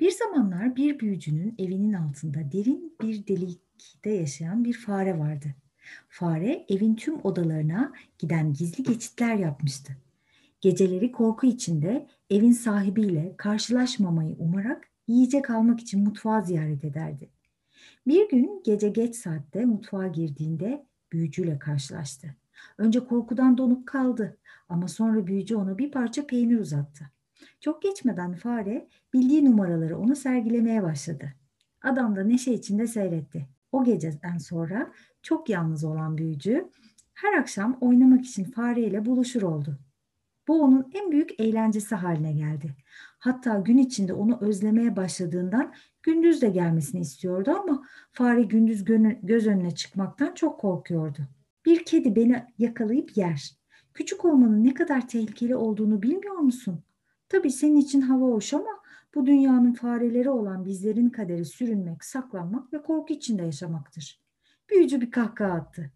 Bir zamanlar bir büyücünün evinin altında derin bir delikte yaşayan bir fare vardı. Fare evin tüm odalarına giden gizli geçitler yapmıştı. Geceleri korku içinde evin sahibiyle karşılaşmamayı umarak yiyecek almak için mutfağı ziyaret ederdi. Bir gün gece geç saatte mutfağa girdiğinde büyücüyle karşılaştı. Önce korkudan donup kaldı ama sonra büyücü ona bir parça peynir uzattı. Çok geçmeden fare bildiği numaraları ona sergilemeye başladı. Adam da neşe içinde seyretti. O geceden sonra çok yalnız olan büyücü her akşam oynamak için fareyle buluşur oldu. Bu onun en büyük eğlencesi haline geldi. Hatta gün içinde onu özlemeye başladığından gündüz de gelmesini istiyordu ama fare gündüz göz önüne çıkmaktan çok korkuyordu. Bir kedi beni yakalayıp yer. Küçük olmanın ne kadar tehlikeli olduğunu bilmiyor musun? Tabii senin için hava hoş ama bu dünyanın fareleri olan bizlerin kaderi sürünmek, saklanmak ve korku içinde yaşamaktır. Büyücü bir kahkaha attı.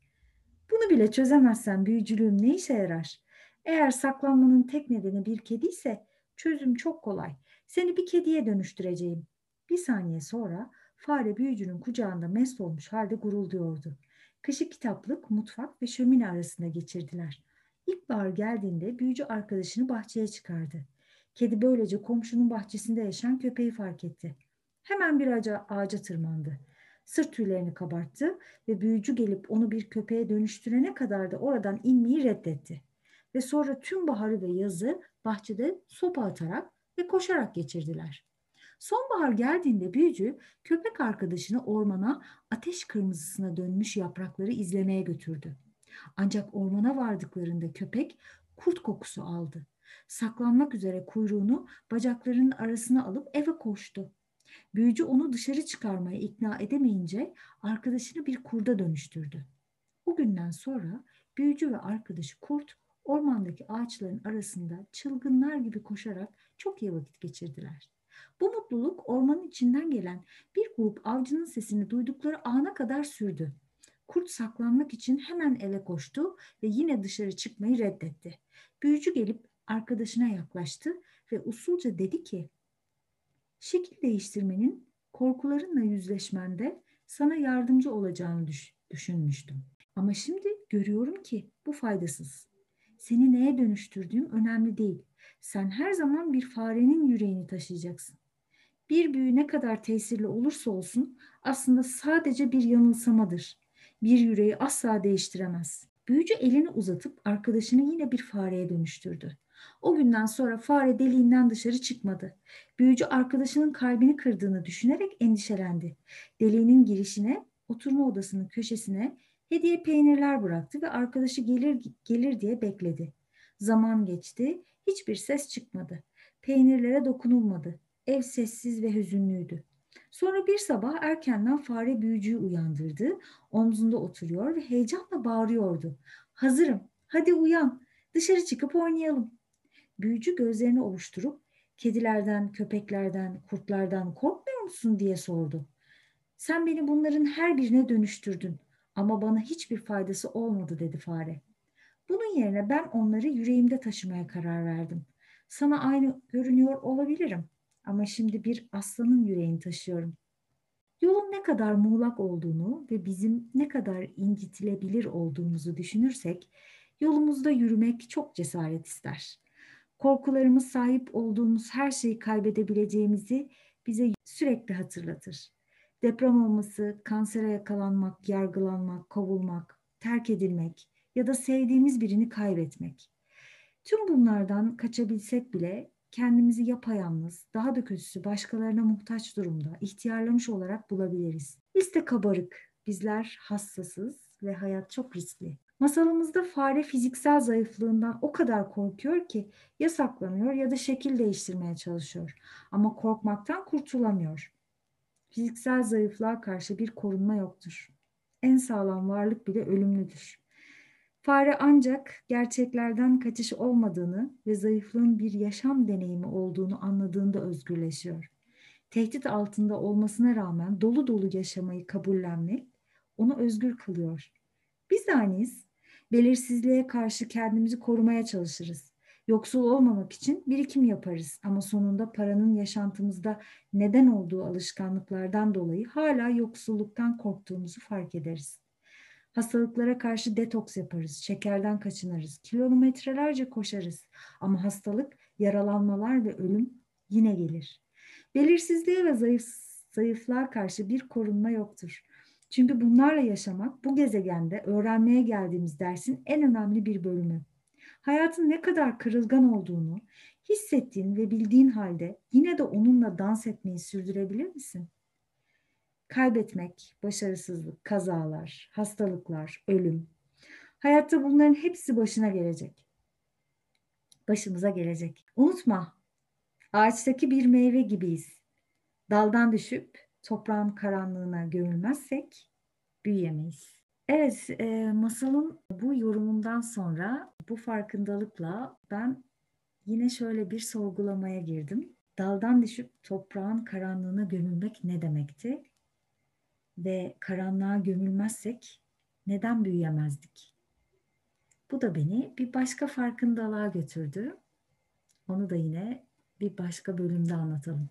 Bunu bile çözemezsen büyücülüğüm ne işe yarar? Eğer saklanmanın tek nedeni bir kedi ise çözüm çok kolay. Seni bir kediye dönüştüreceğim. Bir saniye sonra fare büyücünün kucağında mest olmuş halde gurulduyordu. Kışı kitaplık, mutfak ve şömine arasında geçirdiler. İlkbahar geldiğinde büyücü arkadaşını bahçeye çıkardı. Kedi böylece komşunun bahçesinde yaşayan köpeği fark etti. Hemen bir ağaca, ağaca tırmandı. Sırt tüylerini kabarttı ve büyücü gelip onu bir köpeğe dönüştürene kadar da oradan inmeyi reddetti. Ve sonra tüm baharı ve yazı bahçede sopa atarak ve koşarak geçirdiler. Sonbahar geldiğinde büyücü köpek arkadaşını ormana ateş kırmızısına dönmüş yaprakları izlemeye götürdü. Ancak ormana vardıklarında köpek kurt kokusu aldı. Saklanmak üzere kuyruğunu bacaklarının arasına alıp eve koştu. Büyücü onu dışarı çıkarmaya ikna edemeyince arkadaşını bir kurda dönüştürdü. O günden sonra büyücü ve arkadaşı kurt ormandaki ağaçların arasında çılgınlar gibi koşarak çok iyi vakit geçirdiler. Bu mutluluk ormanın içinden gelen bir grup avcının sesini duydukları ana kadar sürdü. Kurt saklanmak için hemen eve koştu ve yine dışarı çıkmayı reddetti. Büyücü gelip arkadaşına yaklaştı ve usulca dedi ki, şekil değiştirmenin korkularınla yüzleşmende sana yardımcı olacağını düş düşünmüştüm. Ama şimdi görüyorum ki bu faydasız. Seni neye dönüştürdüğüm önemli değil. Sen her zaman bir farenin yüreğini taşıyacaksın. Bir büyü ne kadar tesirli olursa olsun aslında sadece bir yanılsamadır. Bir yüreği asla değiştiremez. Büyücü elini uzatıp arkadaşını yine bir fareye dönüştürdü. O günden sonra fare deliğinden dışarı çıkmadı. Büyücü arkadaşının kalbini kırdığını düşünerek endişelendi. Deliğinin girişine, oturma odasının köşesine hediye peynirler bıraktı ve arkadaşı gelir gelir diye bekledi. Zaman geçti, hiçbir ses çıkmadı. Peynirlere dokunulmadı. Ev sessiz ve hüzünlüydü. Sonra bir sabah erkenden fare büyücüyü uyandırdı. Omzunda oturuyor ve heyecanla bağırıyordu. Hazırım, hadi uyan, dışarı çıkıp oynayalım. Büyücü gözlerini ovuşturup kedilerden, köpeklerden, kurtlardan korkmuyor musun diye sordu. Sen beni bunların her birine dönüştürdün ama bana hiçbir faydası olmadı dedi fare. Bunun yerine ben onları yüreğimde taşımaya karar verdim. Sana aynı görünüyor olabilirim ama şimdi bir aslanın yüreğini taşıyorum. Yolun ne kadar muğlak olduğunu ve bizim ne kadar incitilebilir olduğumuzu düşünürsek yolumuzda yürümek çok cesaret ister. Korkularımız sahip olduğumuz her şeyi kaybedebileceğimizi bize sürekli hatırlatır. Deprem olması, kansere yakalanmak, yargılanmak, kovulmak, terk edilmek ya da sevdiğimiz birini kaybetmek. Tüm bunlardan kaçabilsek bile kendimizi yapayalnız, daha da kötüsü başkalarına muhtaç durumda, ihtiyarlamış olarak bulabiliriz. De kabarık, bizler hassasız ve hayat çok riskli. Masalımızda fare fiziksel zayıflığından o kadar korkuyor ki ya saklanıyor ya da şekil değiştirmeye çalışıyor. Ama korkmaktan kurtulamıyor. Fiziksel zayıflığa karşı bir korunma yoktur. En sağlam varlık bile ölümlüdür. Fare ancak gerçeklerden kaçış olmadığını ve zayıflığın bir yaşam deneyimi olduğunu anladığında özgürleşiyor. Tehdit altında olmasına rağmen dolu dolu yaşamayı kabullenmek onu özgür kılıyor. Biz de aynıyız. Belirsizliğe karşı kendimizi korumaya çalışırız. Yoksul olmamak için birikim yaparız ama sonunda paranın yaşantımızda neden olduğu alışkanlıklardan dolayı hala yoksulluktan korktuğumuzu fark ederiz. Hastalıklara karşı detoks yaparız, şekerden kaçınırız, kilometrelerce koşarız ama hastalık, yaralanmalar ve ölüm yine gelir. Belirsizliğe ve zayıf, zayıflığa karşı bir korunma yoktur. Çünkü bunlarla yaşamak bu gezegende öğrenmeye geldiğimiz dersin en önemli bir bölümü. Hayatın ne kadar kırılgan olduğunu hissettiğin ve bildiğin halde yine de onunla dans etmeyi sürdürebilir misin? Kaybetmek, başarısızlık, kazalar, hastalıklar, ölüm. Hayatta bunların hepsi başına gelecek. Başımıza gelecek. Unutma, ağaçtaki bir meyve gibiyiz. Daldan düşüp toprağın karanlığına gömülmezsek büyüyemeyiz. Evet, e, masalın bu yorumundan sonra bu farkındalıkla ben yine şöyle bir sorgulamaya girdim. Daldan düşüp toprağın karanlığına gömülmek ne demekti? Ve karanlığa gömülmezsek neden büyüyemezdik? Bu da beni bir başka farkındalığa götürdü. Onu da yine bir başka bölümde anlatalım.